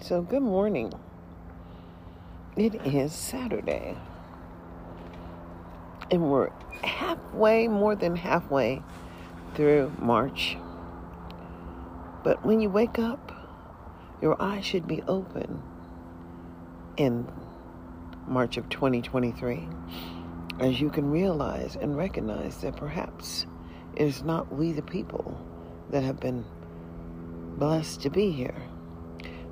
So, good morning. It is Saturday. And we're halfway, more than halfway through March. But when you wake up, your eyes should be open in March of 2023 as you can realize and recognize that perhaps it is not we the people that have been blessed to be here.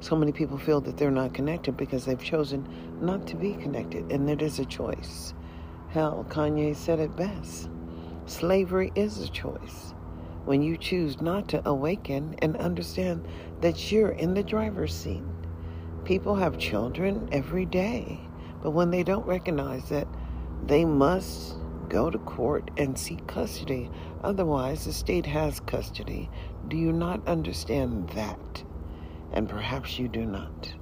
So many people feel that they're not connected because they've chosen not to be connected, and it is a choice. Hell, Kanye said it best slavery is a choice. When you choose not to awaken and understand that you're in the driver's seat, people have children every day, but when they don't recognize that they must go to court and seek custody, otherwise, the state has custody. Do you not understand that? And perhaps you do not.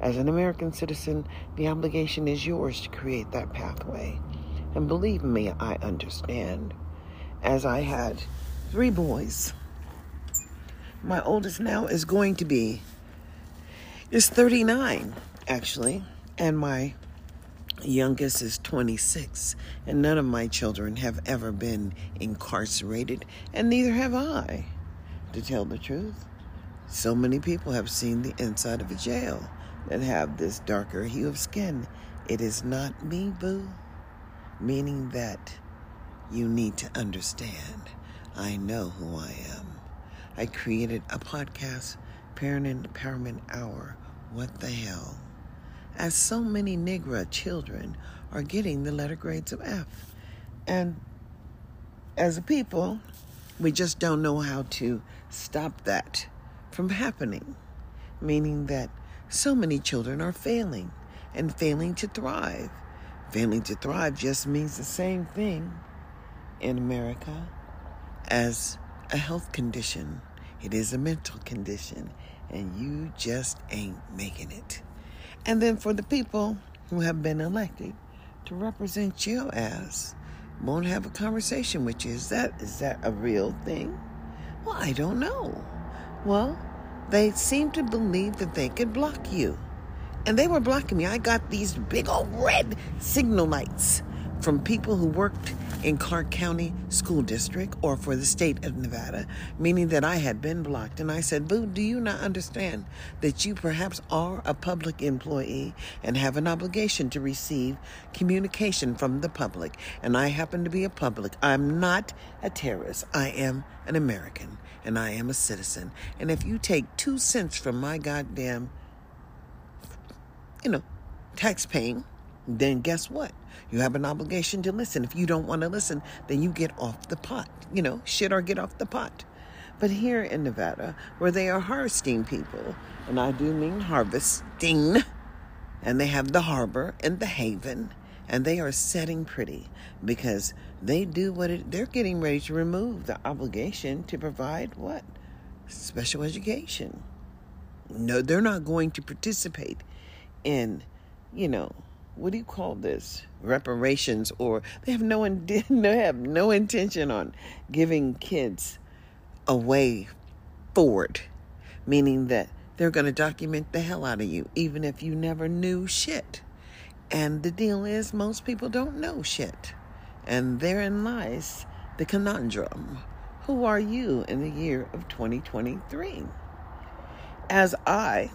As an American citizen, the obligation is yours to create that pathway. And believe me, I understand. As I had three boys, my oldest now is going to be is 39 actually, and my youngest is 26, and none of my children have ever been incarcerated, and neither have I, to tell the truth. So many people have seen the inside of a jail that have this darker hue of skin. It is not me, boo. Meaning that you need to understand. I know who I am. I created a podcast, Parent Empowerment Hour. What the hell? As so many Negro children are getting the letter grades of F. And as a people, we just don't know how to stop that from happening, meaning that so many children are failing and failing to thrive. Failing to thrive just means the same thing in America as a health condition. It is a mental condition, and you just ain't making it. And then for the people who have been elected to represent you as won't have a conversation with you. Is that is that a real thing? Well, I don't know. Well, they seemed to believe that they could block you. And they were blocking me. I got these big old red signal lights from people who worked in Clark County School District or for the state of Nevada, meaning that I had been blocked. And I said, Boo, do you not understand that you perhaps are a public employee and have an obligation to receive communication from the public? And I happen to be a public. I'm not a terrorist. I am an American and I am a citizen. And if you take two cents from my goddamn, you know, tax paying, then guess what? You have an obligation to listen. If you don't want to listen, then you get off the pot. You know, shit or get off the pot. But here in Nevada, where they are harvesting people, and I do mean harvesting, and they have the harbor and the haven, and they are setting pretty because they do what it, they're getting ready to remove the obligation to provide what? Special education. No, they're not going to participate in, you know, what do you call this? Reparations, or they have no they have no intention on giving kids a way forward, meaning that they're going to document the hell out of you, even if you never knew shit. And the deal is, most people don't know shit. And therein lies the conundrum. Who are you in the year of 2023? As I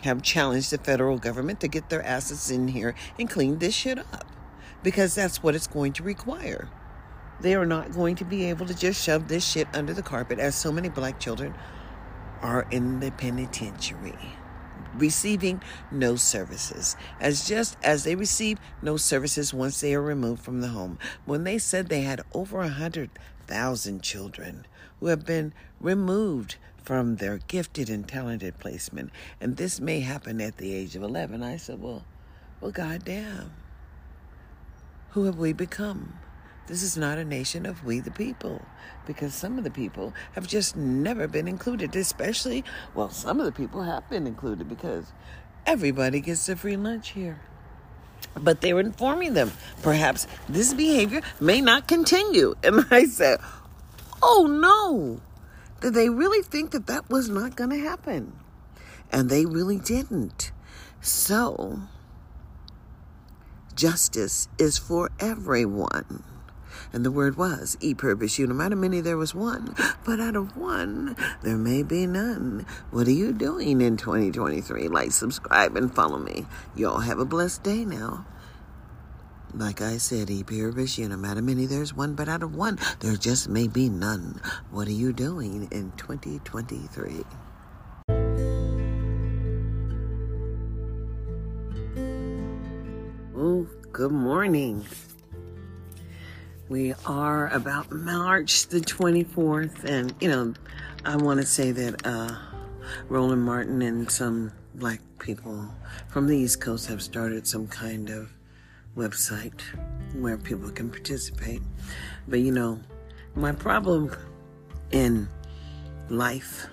have challenged the federal government to get their assets in here and clean this shit up because that's what it's going to require. They are not going to be able to just shove this shit under the carpet as so many black children are in the penitentiary receiving no services as just as they receive no services once they are removed from the home when they said they had over a hundred thousand children who have been removed from their gifted and talented placement. And this may happen at the age of 11. I said, well, well, goddamn. Who have we become? This is not a nation of we the people because some of the people have just never been included, especially, well, some of the people have been included because everybody gets a free lunch here. But they're informing them perhaps this behavior may not continue. And I said, oh no. Did they really think that that was not going to happen? And they really didn't. So, justice is for everyone. And the word was, e pluribus unum. Out of many there was one, but out of one there may be none. What are you doing in 2023? Like, subscribe, and follow me. Y'all have a blessed day now. Like I said, e pluribus unum. Out of many there's one, but out of one there just may be none. What are you doing in 2023? Ooh, good morning. We are about March the 24th, and you know, I want to say that uh, Roland Martin and some black people from the East Coast have started some kind of website where people can participate. But you know, my problem in life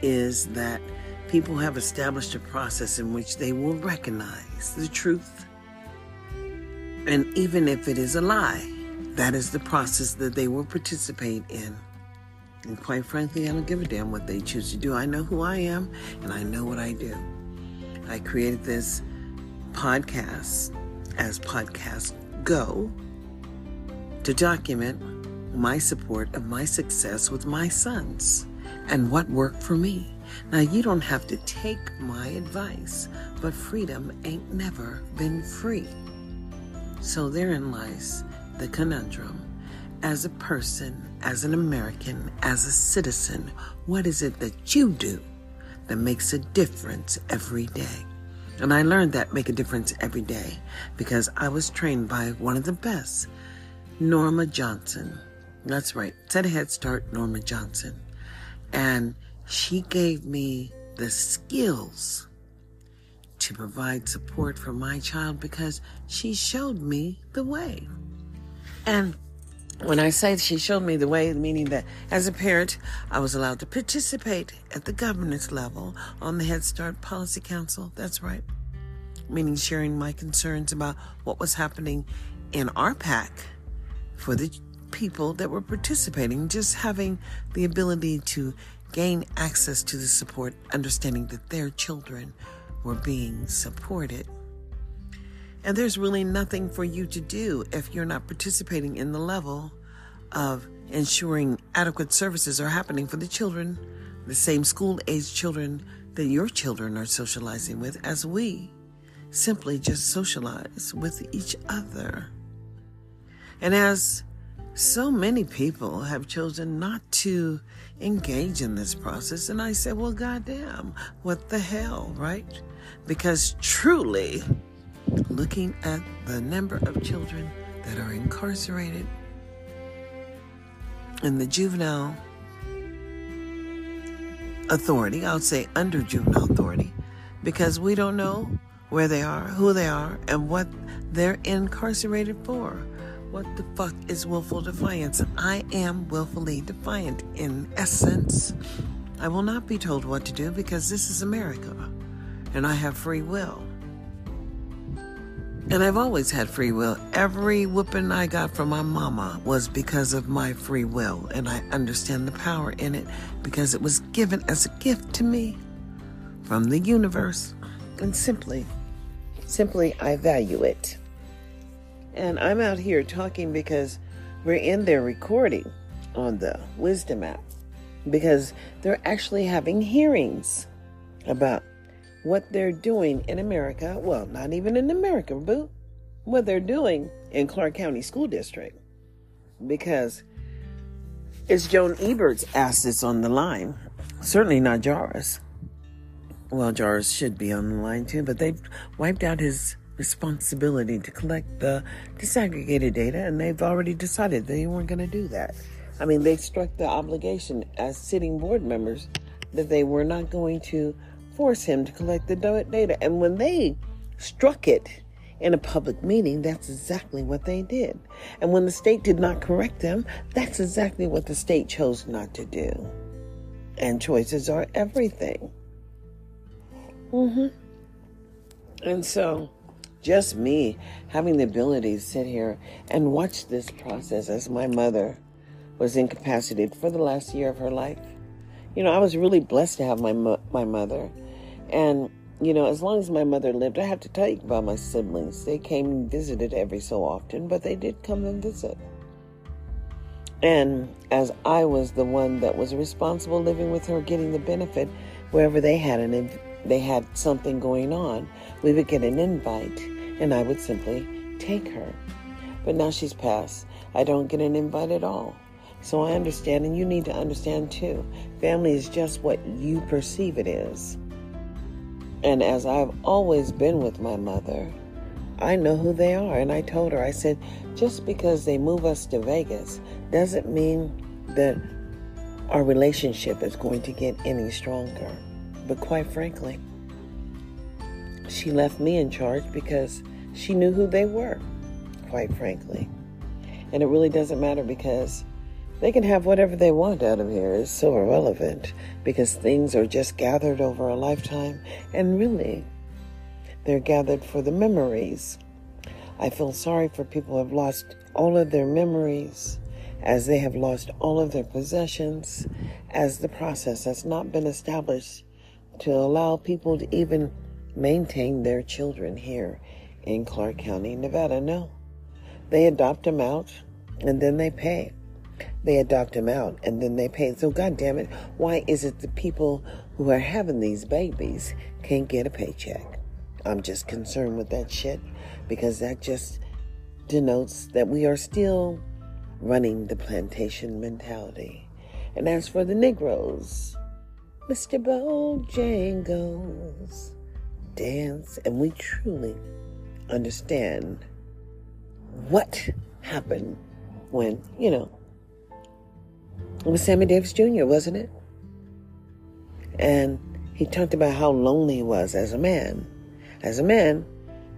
is that people have established a process in which they will recognize the truth and even if it is a lie, that is the process that they will participate in. And quite frankly, I don't give a damn what they choose to do. I know who I am and I know what I do. I created this podcast as podcasts go to document my support of my success with my sons and what worked for me. Now, you don't have to take my advice, but freedom ain't never been free. So therein lies the conundrum. As a person, as an American, as a citizen, what is it that you do that makes a difference every day? And I learned that make a difference every day because I was trained by one of the best, Norma Johnson. That's right. A head start, Norma Johnson. And she gave me the skills to provide support for my child because she showed me the way. And when I say she showed me the way, meaning that as a parent, I was allowed to participate at the governance level on the Head Start Policy Council. That's right. Meaning sharing my concerns about what was happening in our pack for the people that were participating, just having the ability to gain access to the support, understanding that their children were being supported. And there's really nothing for you to do if you're not participating in the level of ensuring adequate services are happening for the children, the same school age children that your children are socializing with, as we simply just socialize with each other. And as so many people have chosen not to engage in this process, and I said, well, goddamn, what the hell, right? Because truly, looking at the number of children that are incarcerated in the juvenile authority, I would say under juvenile authority, because we don't know where they are, who they are, and what they're incarcerated for. What the fuck is willful defiance? I am willfully defiant in essence. I will not be told what to do because this is America and I have free will. And I've always had free will. Every whooping I got from my mama was because of my free will, and I understand the power in it because it was given as a gift to me from the universe. And simply, simply, I value it. And I'm out here talking because we're in there recording on the Wisdom app because they're actually having hearings about what they're doing in America. Well, not even in America, boo. What they're doing in Clark County School District. Because it's Jhone Ebert's assets on the line. Certainly not Jara's. Well, Jara's should be on the line too, but they've wiped out his responsibility to collect the disaggregated data, and they've already decided they weren't going to do that. I mean, they struck the obligation as sitting board members that they were not going to force him to collect the data. And when they struck it in a public meeting, that's exactly what they did. And when the state did not correct them, that's exactly what the state chose not to do. And choices are everything. Mm-hmm. And so, just me having the ability to sit here and watch this process as my mother was incapacitated for the last year of her life you know, I was really blessed to have my mo- my mother, and you know, as long as my mother lived, I have to tell you about my siblings. They came and visited every so often, but they did come and visit. And as I was the one that was responsible living with her, getting the benefit wherever they had an they had something going on, we would get an invite, and I would simply take her. But now she's passed. I don't get an invite at all. So I understand, and you need to understand too. Family is just what you perceive it is. And as I've always been with my mother, I know who they are. And I told her, I said, just because they move us to Vegas doesn't mean that our relationship is going to get any stronger. But quite frankly, she left me in charge because she knew who they were, quite frankly. And it really doesn't matter because they can have whatever they want out of here. It's so irrelevant because things are just gathered over a lifetime. And really, they're gathered for the memories. I feel sorry for people who have lost all of their memories as they have lost all of their possessions, as the process has not been established to allow people to even maintain their children here in Clark County, Nevada. No. They adopt them out and then they pay. They adopt them out and then they pay. So, God damn it, why is it the people who are having these babies can't get a paycheck? I'm just concerned with that shit because that just denotes that we are still running the plantation mentality. And as for the Negroes, Mr. Bojangles dance, and we truly understand what happened when, you know, it was Sammy Davis Jr., wasn't it? And he talked about how lonely he was as a man. As a man,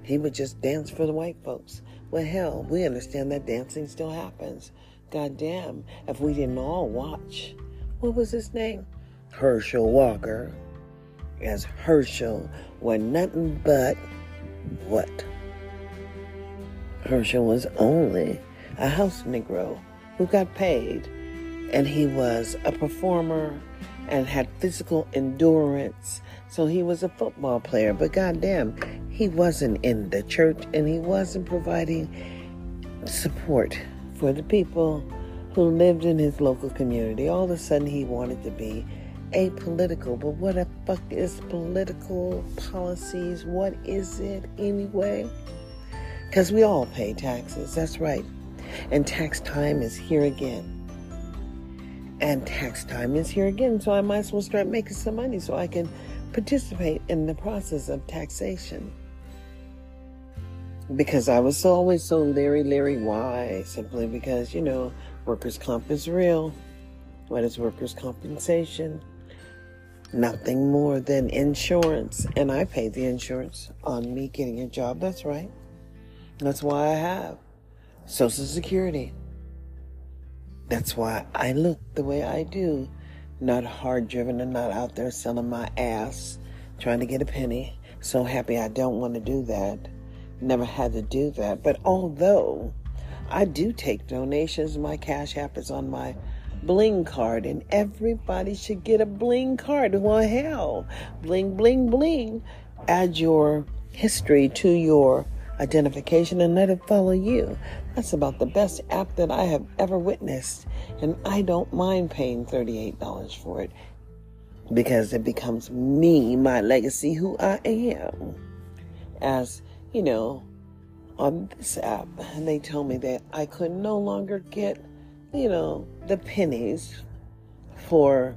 he would just dance for the white folks. Well, hell, we understand that dancing still happens. God damn, if we didn't all watch. What was his name? Herschel Walker. As Herschel were nothing but what? Herschel was only a house Negro who got paid, and he was a performer and had physical endurance. So he was a football player, but goddamn, he wasn't in the church and he wasn't providing support for the people who lived in his local community. All of a sudden, he wanted to be apolitical. But what the fuck is political policies? What is it anyway? Because we all pay taxes. That's right. And tax time is here again. And tax time is here again. So I might as well start making some money so I can participate in the process of taxation. Because I was always so leery, leery. Why? Simply because, you know, workers' comp is real. What is workers' compensation? Nothing more than insurance. And I pay the insurance on me getting a job. That's right. That's why I have Social Security. That's why I look the way I do. Not hard driven and not out there selling my ass, trying to get a penny. So happy I don't want to do that. Never had to do that. But although I do take donations, my Cash App is on my bling card, and everybody should get a bling card. Well, hell, bling, bling, bling. Add your history to your identification and let it follow you. That's about the best app that I have ever witnessed, and I don't mind paying $38 for it because it becomes me, my legacy, who I am. As you know, on this app, and they told me that I could no longer get you know, the pennies for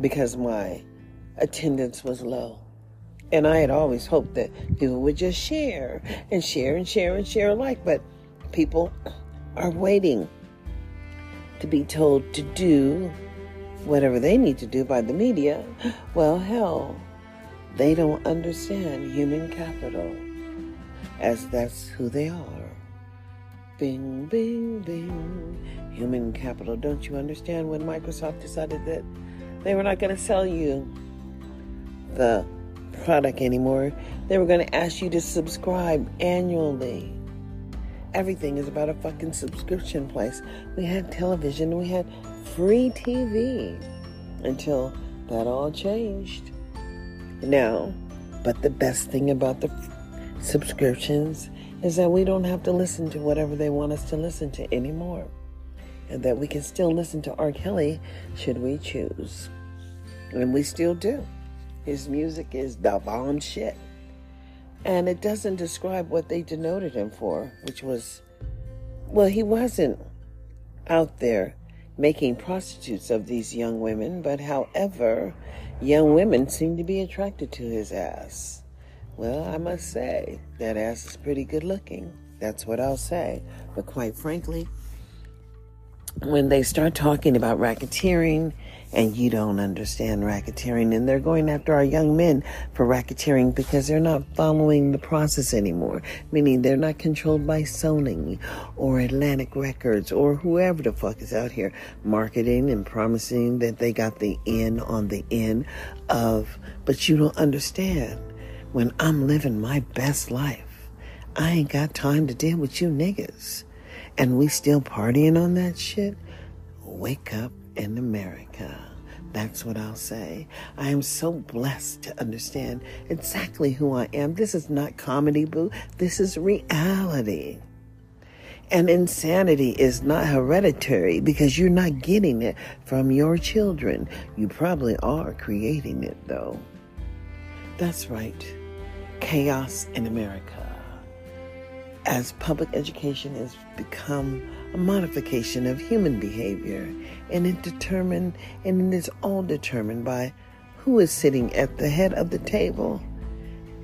because my attendance was low. And I had always hoped that people would just share and share and share and share alike, but people are waiting to be told to do whatever they need to do by the media. Well, hell, they don't understand human capital as that's who they are. Bing, bing, bing. Human capital. Don't you understand when Microsoft decided that they were not going to sell you the product anymore? They were going to ask you to subscribe annually. Everything is about a fucking subscription place. We had television, we had free TV. until that all changed. Now, but the best thing about the subscriptions is that we don't have to listen to whatever they want us to listen to anymore. And that we can still listen to R. Kelly should we choose. And we still do. His music is the bomb shit. And it doesn't describe what they denoted him for, which was, well, he wasn't out there making prostitutes of these young women, but however, young women seem to be attracted to his ass. Well, I must say, that ass is pretty good looking. That's what I'll say. But quite frankly, when they start talking about racketeering and you don't understand racketeering and they're going after our young men for racketeering because they're not following the process anymore meaning they're not controlled by sony or atlantic records or whoever the fuck is out here marketing and promising that they got the in on the end of but you don't understand when i'm living my best life i ain't got time to deal with you niggas and we still partying on that shit, wake up in America. That's what I'll say. I am so blessed to understand exactly who I am. This is not comedy, boo. This is reality. And insanity is not hereditary because you're not getting it from your children. You probably are creating it, though. That's right. Chaos in America. As public education has become a modification of human behavior and it determined and it is all determined by who is sitting at the head of the table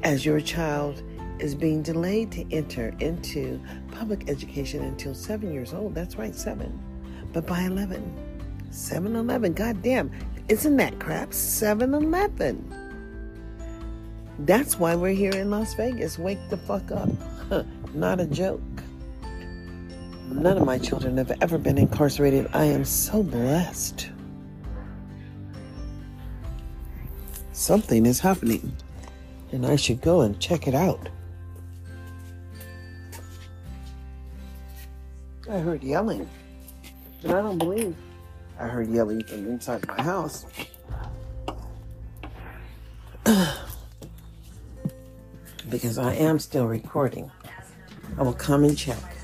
as your child is being delayed to enter into public education until seven years old. That's right seven. But by 11 7 11 goddamn. Isn't that crap? 7 11 that's why we're here in Las Vegas. Wake the fuck up. Not a joke. None of my children have ever been incarcerated. I am so blessed. Something is happening, and I should go and check it out. I heard yelling, but I don't believe I heard yelling from inside my house. because I am still recording. I will come and check.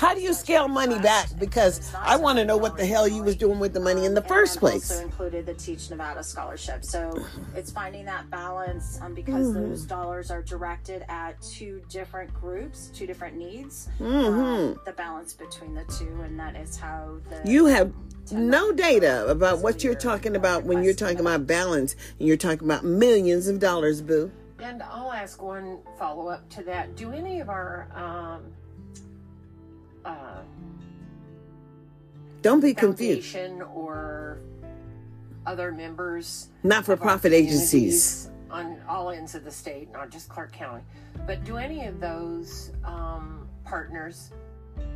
How do you scale money back? Because I want to know what the hell you was doing with the money in the first place. Also included the Teach Nevada scholarship, so it's finding that balance um, because mm-hmm. those dollars are directed at two different groups, two different needs. Mm-hmm. Um, the balance between the two, and that is how the you have no data about what you're talking about when you're talking about balance and you're talking about millions of dollars, boo. And I'll ask one follow up to that. Do any of our um, uh, don't be confused. or other members not for profit agencies. on all ends of the state not just clark county. But do any of those um, partners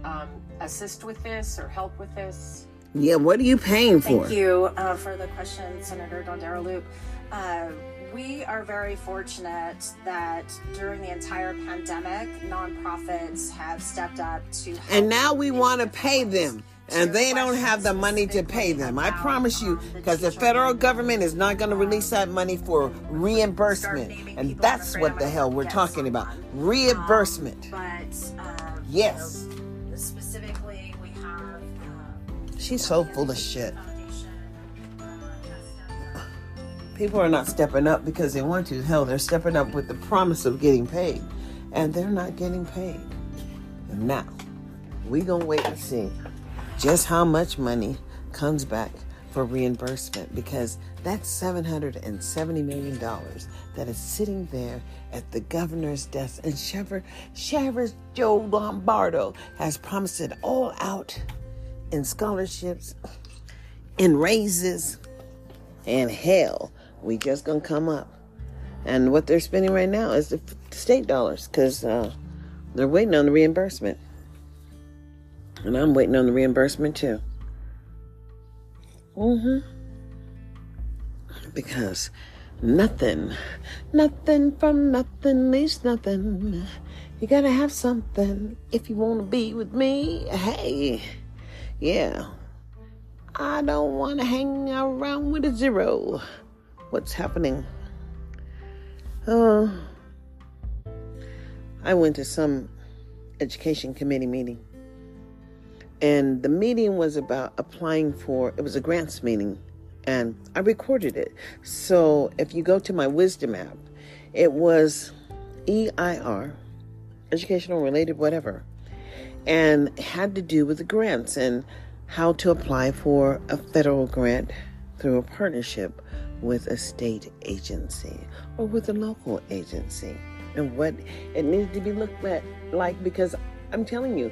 um, assist with this or help with this? Yeah what are you paying for? thank you uh, for the question senator dondero loop. Uh, we are very fortunate that during the entire pandemic, nonprofits have stepped up to. And now we want to pay them. And they don't have the money to pay them. I promise you, because the federal government is not going to release that money for reimbursement. And that's what the hell we're talking about reimbursement. But, um, yes. specifically, we have. Uh, She's so full of shit. People are not stepping up because they want to. Hell, they're stepping up with the promise of getting paid. And they're not getting paid. And now, we gonna wait and see just how much money comes back for reimbursement because that's $770 million that is sitting there at the governor's desk. And Sheriff, Sheriff Joe Lombardo has promised it all out in scholarships, in raises, and hell, we just gonna come up. And what they're spending right now is the state dollars because uh, they're waiting on the reimbursement. And I'm waiting on the reimbursement too. Mm-hmm. Because Nothing. Nothing from nothing leaves nothing. You gotta have something if you wanna be with me. Hey, yeah. I don't wanna hang around with a zero. What's happening? Oh, I went to some education committee meeting. And the meeting was about applying for, it was a grants meeting, and I recorded it. So if you go to my Wisdom app, it was EIR, educational related, whatever, and had to do with the grants and how to apply for a federal grant through a partnership with a state agency or with a local agency. And what it needs to be looked at like because I'm telling you,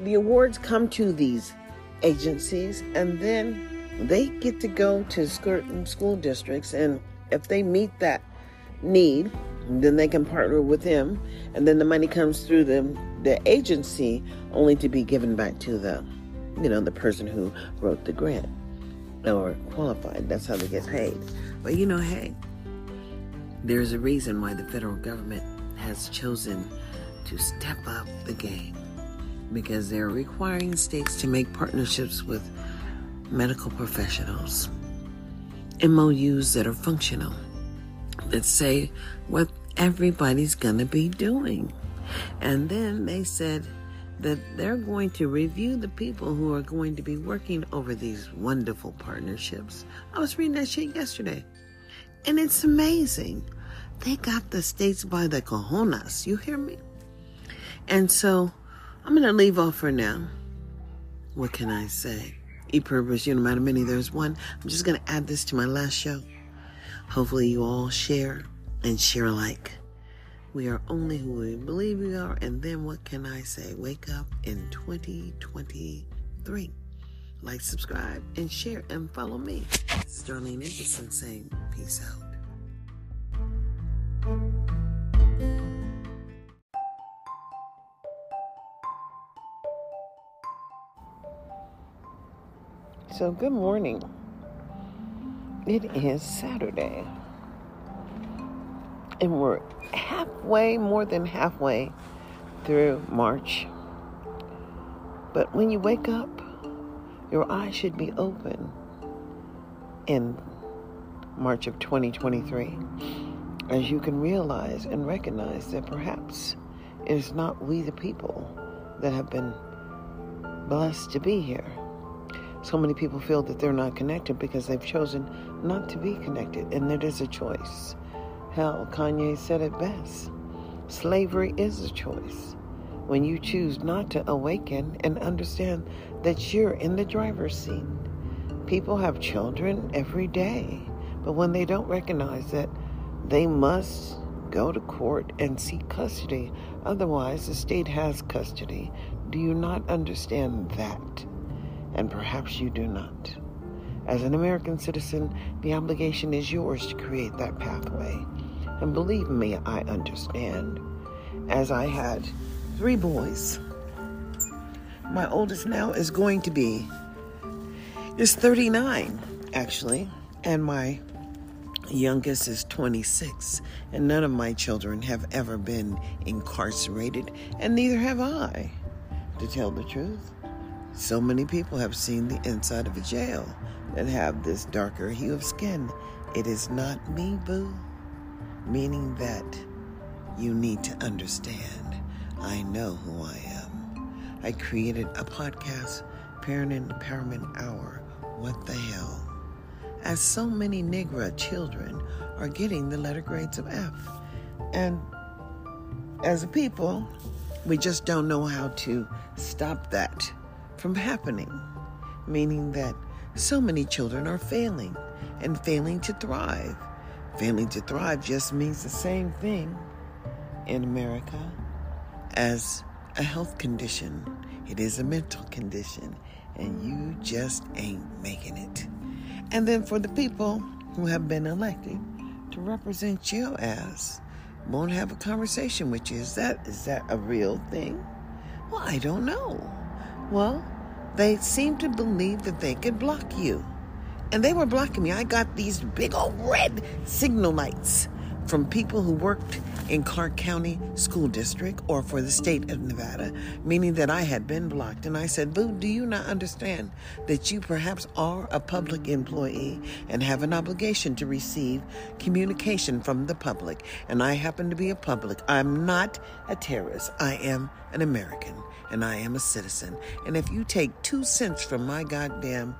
the awards come to these agencies and then they get to go to school districts and if they meet that need then they can partner with them and then the money comes through the the agency only to be given back to the you know the person who wrote the grant or qualified. That's how they get paid but you know hey there's a reason why the federal government has chosen to step up the game because they're requiring states to make partnerships with medical professionals, MOUs that are functional, that say what everybody's going to be doing. And then they said that they're going to review the people who are going to be working over these wonderful partnerships. I was reading that shit yesterday, and it's amazing. They got the states by the cojones. You hear me? And so I'm going to leave off for now. What can I say? E purpose, you no matter many, there's one. I'm just going to add this to my last show. Hopefully, you all share and share alike. We are only who we believe we are, and then what can I say? Wake up in 2023. Like, subscribe, and share, and follow me. Sterling Anderson saying, Peace out. So, good morning. It is Saturday, and we're halfway, more than halfway through March. But when you wake up, your eyes should be open in March of 2023 as you can realize and recognize that perhaps it is not we, the people, that have been blessed to be here so many people feel that they're not connected because they've chosen not to be connected, and it is a choice. Hell, Kanye said it best slavery is a choice. When you choose not to awaken and understand that you're in the driver's seat. People have children every day, but when they don't recognize that they must go to court and seek custody, otherwise, the state has custody. Do you not understand that? and perhaps you do not. As an American citizen, the obligation is yours to create that pathway. And believe me, I understand. As I had three boys, my oldest now is going to be is 39 actually, and my youngest is 26, and none of my children have ever been incarcerated, and neither have I, to tell the truth. So many people have seen the inside of a jail that have this darker hue of skin. It is not me, boo. Meaning that you need to understand. I know who I am. I created a podcast, Parent Empowerment Hour. What the hell? As so many Negro children are getting the letter grades of F. And as a people, we just don't know how to stop that from happening, meaning that so many children are failing and failing to thrive. Failing to thrive just means the same thing in America as a health condition. It is a mental condition, and you just ain't making it. And then for the people who have been elected to represent your ass, won't have a conversation with you. Is that is that a real thing? Well, I don't know. Well, they seem to believe that they could block you. And they were blocking me. I got these big old red signal lights from people who worked in Clark County School District or for the state of Nevada, meaning that I had been blocked. And I said, Boo, do you not understand that you perhaps are a public employee and have an obligation to receive communication from the public? And I happen to be a public. I'm not a terrorist. I am an American and I am a citizen. And if you take two cents from my goddamn,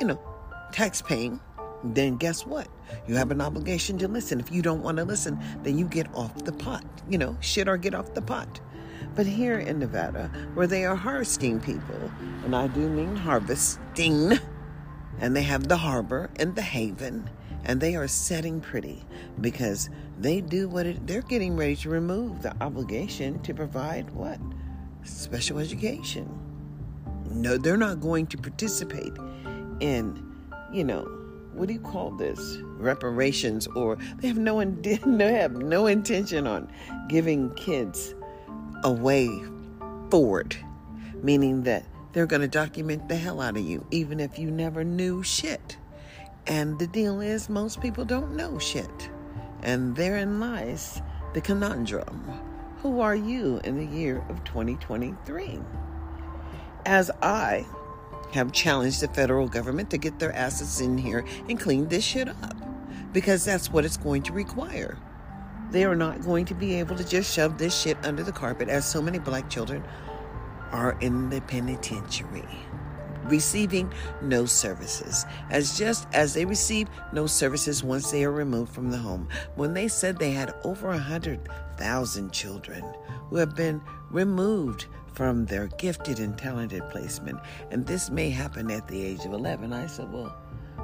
you know, tax paying, then guess what? You have an obligation to listen. If you don't want to listen, then you get off the pot. You know, shit or get off the pot. But here in Nevada, where they are harvesting people, and I do mean harvesting, and they have the harbor and the haven, and they are setting pretty because they do what it, they're getting ready to remove the obligation to provide what? Special education. No, they're not going to participate in, you know, what do you call this? Reparations or they have no they have no intention on giving kids a way forward meaning that they're going to document the hell out of you even if you never knew shit. And the deal is most people don't know shit. And therein lies the conundrum. Who are you in the year of 2023 as i have challenged the federal government to get their assets in here and clean this shit up because that's what it's going to require. They are not going to be able to just shove this shit under the carpet as so many black children are in the penitentiary receiving no services as just as they receive no services once they are removed from the home when they said they had over a hundred thousand children who have been removed from their gifted and talented placement. And this may happen at the age of 11. I said, well,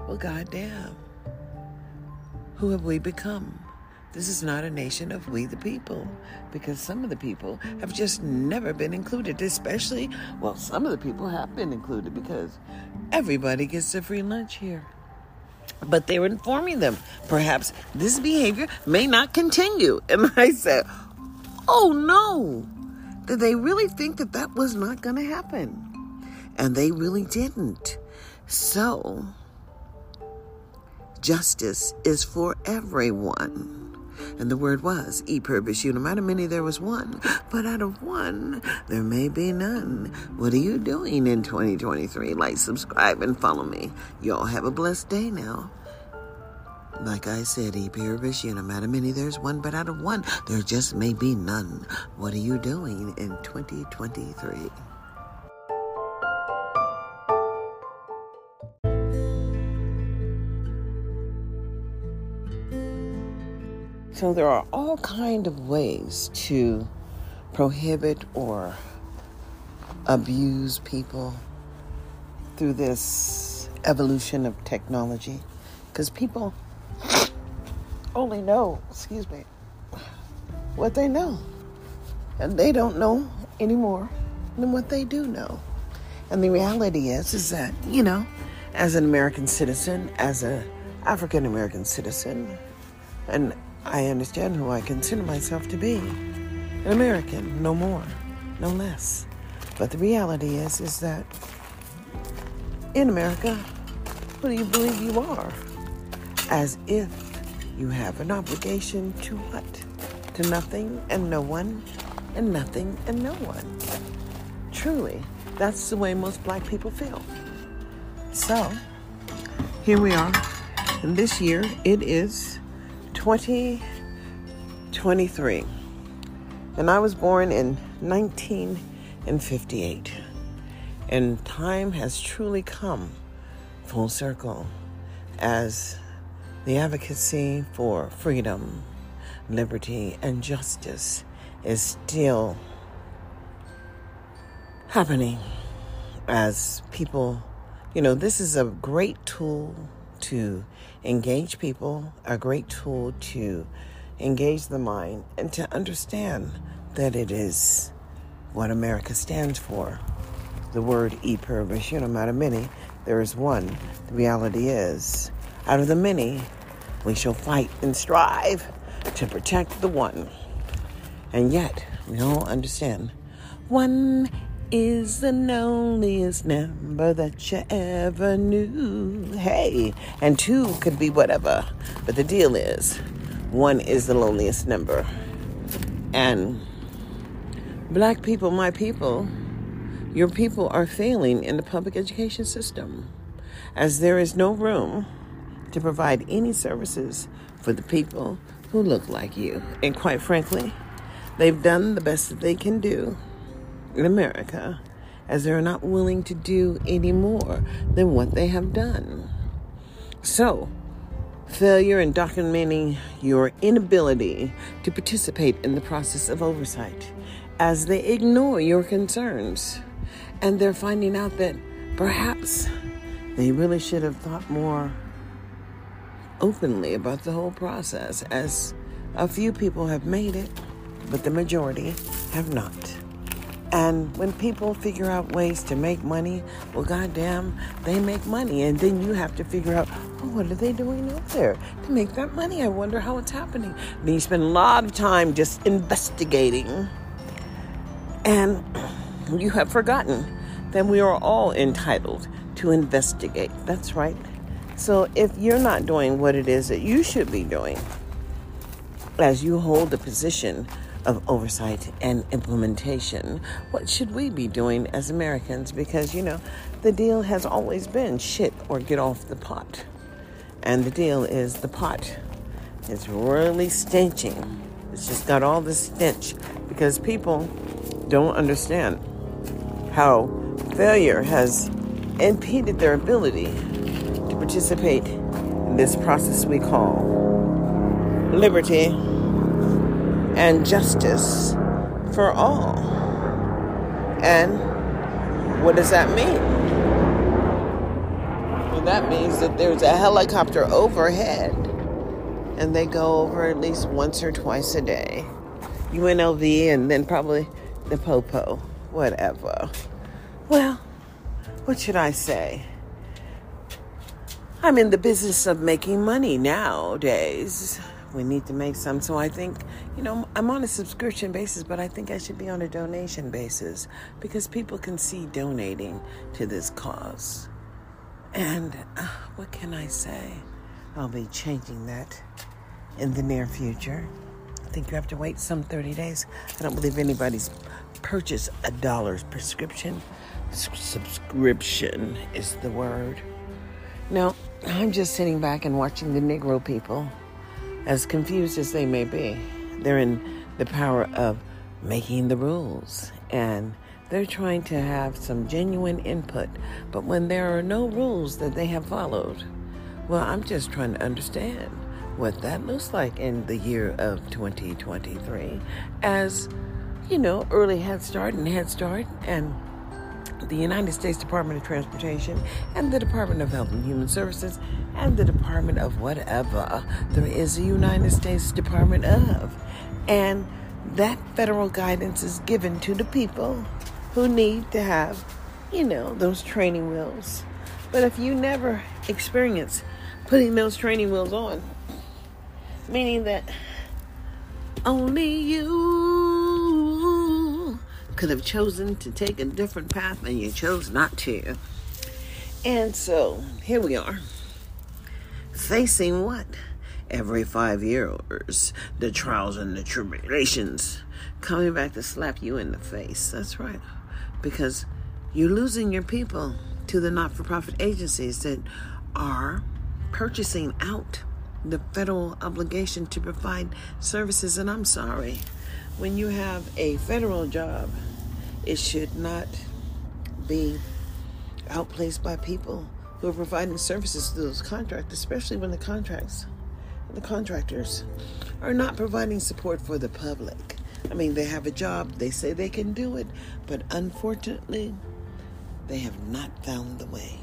well, goddamn. Who have we become? This is not a nation of we the people because some of the people have just never been included, especially, well, some of the people have been included because everybody gets a free lunch here. But they were informing them perhaps this behavior may not continue. And I said, oh no, did they really think that that was not going to happen? And they really didn't. So, justice is for everyone. And the word was, e pluribus unum. Out of many there was one, but out of one there may be none. What are you doing in 2023? Like, subscribe, and follow me. Y'all have a blessed day now. Like I said, e pluribus unum. Out of many there's one, but out of one there just may be none. What are you doing in 2023? So there are all kind of ways to prohibit or abuse people through this evolution of technology because people only know, excuse me, what they know. And they don't know any more than what they do know. And the reality is is that, you know, as an American citizen, as a African American citizen, and I understand who I consider myself to be. An American, no more, no less. But the reality is is that in America, who do you believe you are? As if you have an obligation to what? To nothing and no one, and nothing and no one. Truly, that's the way most black people feel. So, here we are. And this year, it is 2023. And I was born in 1958. And time has truly come full circle as the advocacy for freedom, liberty, and justice is still happening as people, you know, this is a great tool to engage people, a great tool to engage the mind, and to understand that it is what America stands for. The word e pluribus unum, out of many, there is one. The reality is, out of the many, we shall fight and strive to protect the one. And yet, we all understand one is the loneliest number that you ever knew. Hey, and two could be whatever. But the deal is, one is the loneliest number. And black people, my people, your people are failing in the public education system as there is no room to provide any services for the people who look like you. And quite frankly, they've done the best that they can do in America as they're not willing to do any more than what they have done. So, failure in documenting your inability to participate in the process of oversight as they ignore your concerns. And they're finding out that perhaps they really should have thought more openly about the whole process, as a few people have made it, but the majority have not. And when people figure out ways to make money, well, goddamn, they make money. And then you have to figure out, oh, what are they doing out there to make that money? I wonder how it's happening. You spend a lot of time just investigating. And you have forgotten that we are all entitled to investigate. That's right. So if you're not doing what it is that you should be doing, as you hold the position of oversight and implementation. What should we be doing as Americans? Because, you know, the deal has always been shit or get off the pot. And the deal is the pot is really stenching. It's just got all this stench because people don't understand how failure has impeded their ability participate in this process we call liberty and justice for all. And what does that mean? Well, that means that there's a helicopter overhead and they go over at least once or twice a day. UNLV and then probably the Popo, whatever. Well, what should I say? I'm in the business of making money nowadays we need to make some. So I think, you know, I'm on a subscription basis, but I think I should be on a donation basis because people can see donating to this cause. And uh, what can I say? I'll be changing that in the near future. I think you have to wait some 30 days. I don't believe anybody's purchased a dollar's prescription. S- subscription is the word. No, I'm just sitting back and watching the Negro people as confused as they may be, they're in the power of making the rules and they're trying to have some genuine input. But when there are no rules that they have followed, well, I'm just trying to understand what that looks like in the year of 2023 as, you know, early Head Start and Head Start and the United States Department of Transportation and the Department of Health and Human Services and the Department of whatever there is a United States Department of. And that federal guidance is given to the people who need to have, you know, those training wheels. But if you never experience putting those training wheels on, meaning that only you could have chosen to take a different path and you chose not to. And so here we are facing what? Every five years, the trials and the tribulations coming back to slap you in the face. That's right. Because you're losing your people to the not for profit agencies that are purchasing out the federal obligation to provide services. And I'm sorry, when you have a federal job, it should not be outplaced by people who are providing services to those contracts, especially when the contracts, the contractors are not providing support for the public. I mean, they have a job, they say they can do it, but unfortunately, they have not found the way.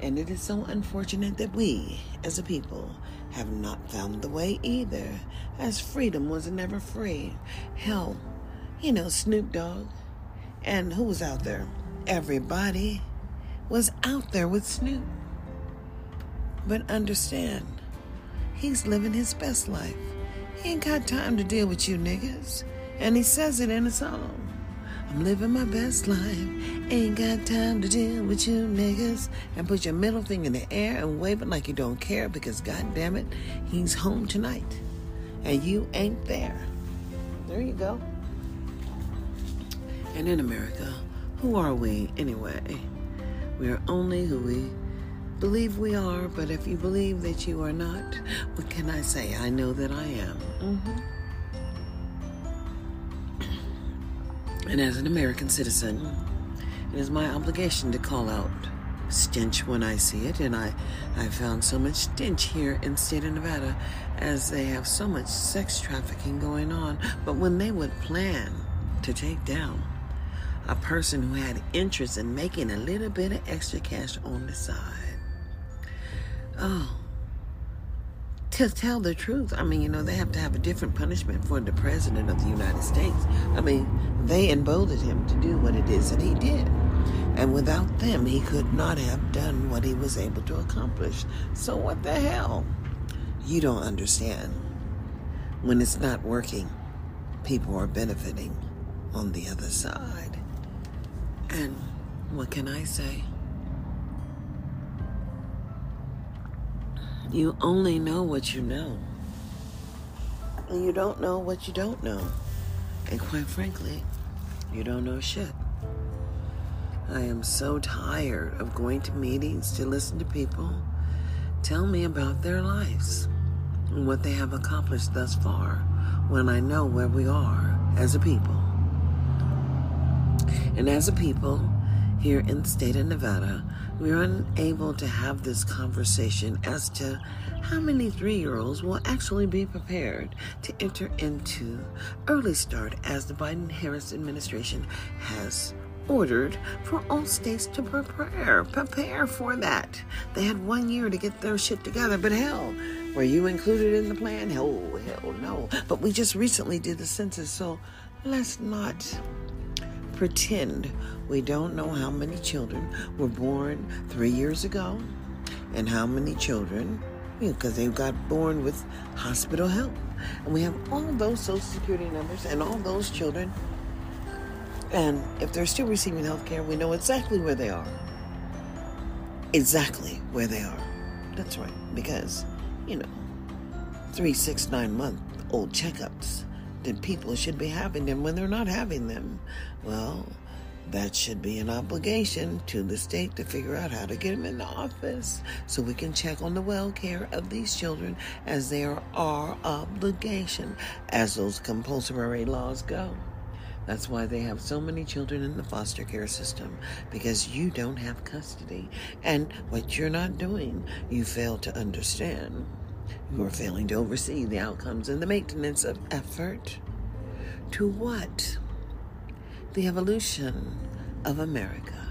And it is so unfortunate that we, as a people, have not found the way either, as freedom was never free. Hell, you know, Snoop Dogg. And who was out there? Everybody was out there with Snoop. But understand, he's living his best life. He ain't got time to deal with you niggas. And he says it in a song. I'm living my best life. Ain't got time to deal with you niggas. And put your middle finger in the air and wave it like you don't care because, god damn it, he's home tonight. And you ain't there. There you go. And in America, who are we anyway? We are only who we believe we are, but if you believe that you are not, what can I say? I know that I am. Mm-hmm. And as an American citizen, it is my obligation to call out stench when I see it, and I, I found so much stench here in state of Nevada as they have so much sex trafficking going on. But when they would plan to take down a person who had interest in making a little bit of extra cash on the side, oh, to tell the truth, I mean, you know, they have to have a different punishment for the president of the United States. I mean, they emboldened him to do what it is that he did. And without them, he could not have done what he was able to accomplish. So, what the hell? You don't understand. When it's not working, people are benefiting on the other side. And what can I say? You only know what you know. And you don't know what you don't know. And quite frankly, you don't know shit. I am so tired of going to meetings to listen to people tell me about their lives and what they have accomplished thus far when I know where we are as a people. And as a people, here in the state of Nevada, we are unable to have this conversation as to how many three year olds will actually be prepared to enter into early start as the Biden Harris administration has ordered for all states to prepare prepare for that. They had one year to get their shit together but hell were you included in the plan? Hell hell no. But we just recently did the census so let's not pretend we don't know how many children were born three years ago and how many children, because you know, they got born with hospital help. And we have all those Social Security numbers and all those children. And if they're still receiving health care, we know exactly where they are. Exactly where they are. That's right. Because, you know, three, six, nine month old checkups that people should be having them when they're not having them. Well, that should be an obligation to the state to figure out how to get them in the office so we can check on the well care of these children as they are our obligation as those compulsory laws go. That's why they have so many children in the foster care system because you don't have custody. And what you're not doing, you fail to understand. You are failing to oversee the outcomes and the maintenance of effort. To what? The evolution of America.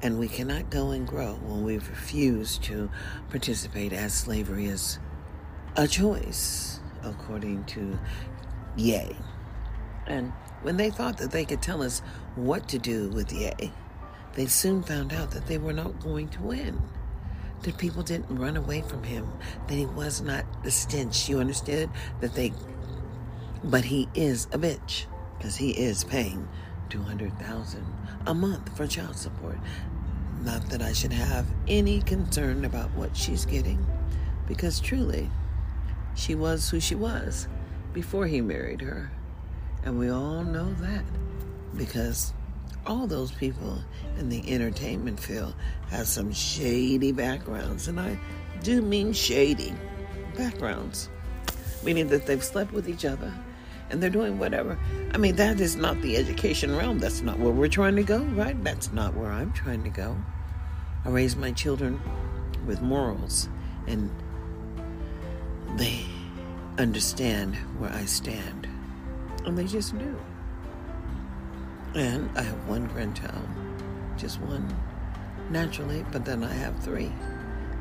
And we cannot go and grow when we refuse to participate as slavery is a choice, according to Ye. And when they thought that they could tell us what to do with Ye, they soon found out that they were not going to win that people didn't run away from him, that he was not the stench. You understood? That they, but he is a bitch because he is paying 200000 a month for child support. Not that I should have any concern about what she's getting, because truly, she was who she was before he married her. And we all know that because all those people in the entertainment field have some shady backgrounds, and I do mean shady backgrounds, meaning that they've slept with each other and they're doing whatever. I mean, that is not the education realm. That's not where we're trying to go, right? That's not where I'm trying to go. I raise my children with morals, and they understand where I stand, and they just do. And I have one grandchild, just one, naturally, but then I have three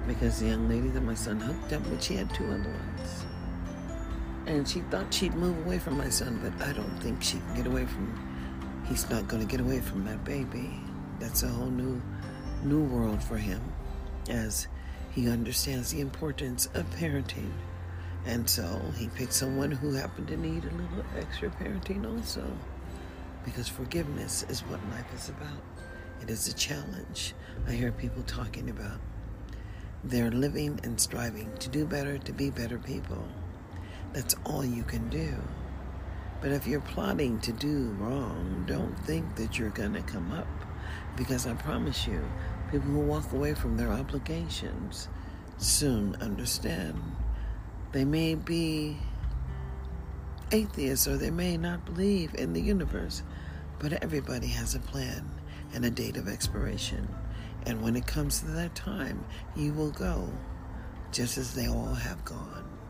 because the young lady that my son hooked up with, she had two other ones. And she thought she'd move away from my son, but I don't think she can get away from. He's not going to get away from that baby. That's a whole new, new world for him, as he understands the importance of parenting. And so he picked someone who happened to need a little extra parenting also. because forgiveness is what life is about. It is a challenge. I hear people talking about they're living and striving to do better, to be better people. That's all you can do. But if you're plotting to do wrong, don't think that you're going to come up. Because I promise you, people who walk away from their obligations soon understand. They may be atheists or they may not believe in the universe, but everybody has a plan and a date of expiration. And when it comes to that time, you will go just as they all have gone.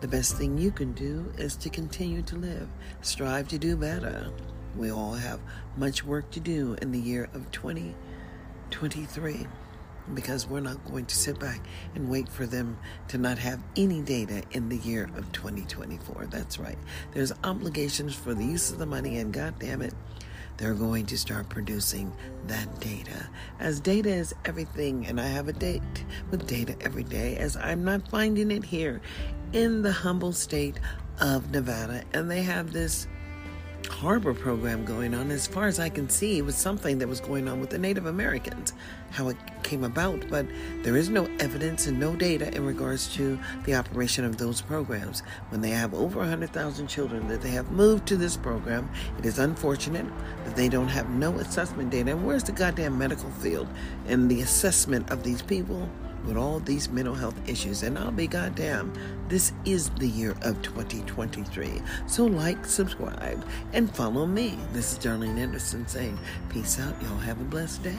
The best thing you can do is to continue to live, strive to do better. We all have much work to do in the year of 2023 because we're not going to sit back and wait for them to not have any data in the year of 2024. That's right. There's obligations for the use of the money, and God damn it, they're going to start producing that data. As data is everything, and I have a date with data every day, as I'm not finding it here in the humble state of Nevada, and they have this harbor program going on. As far as I can see, was something that was going on with the Native Americans, how it came about, but there is no evidence and no data in regards to the operation of those programs. When they have over 100,000 children that they have moved to this program, it is unfortunate that they don't have no assessment data. And where's the goddamn medical field and the assessment of these people? With all these mental health issues. And I'll be goddamn, this is the year of 2023. So like, subscribe, and follow me. This is Darlene Anderson saying, peace out. Y'all have a blessed day.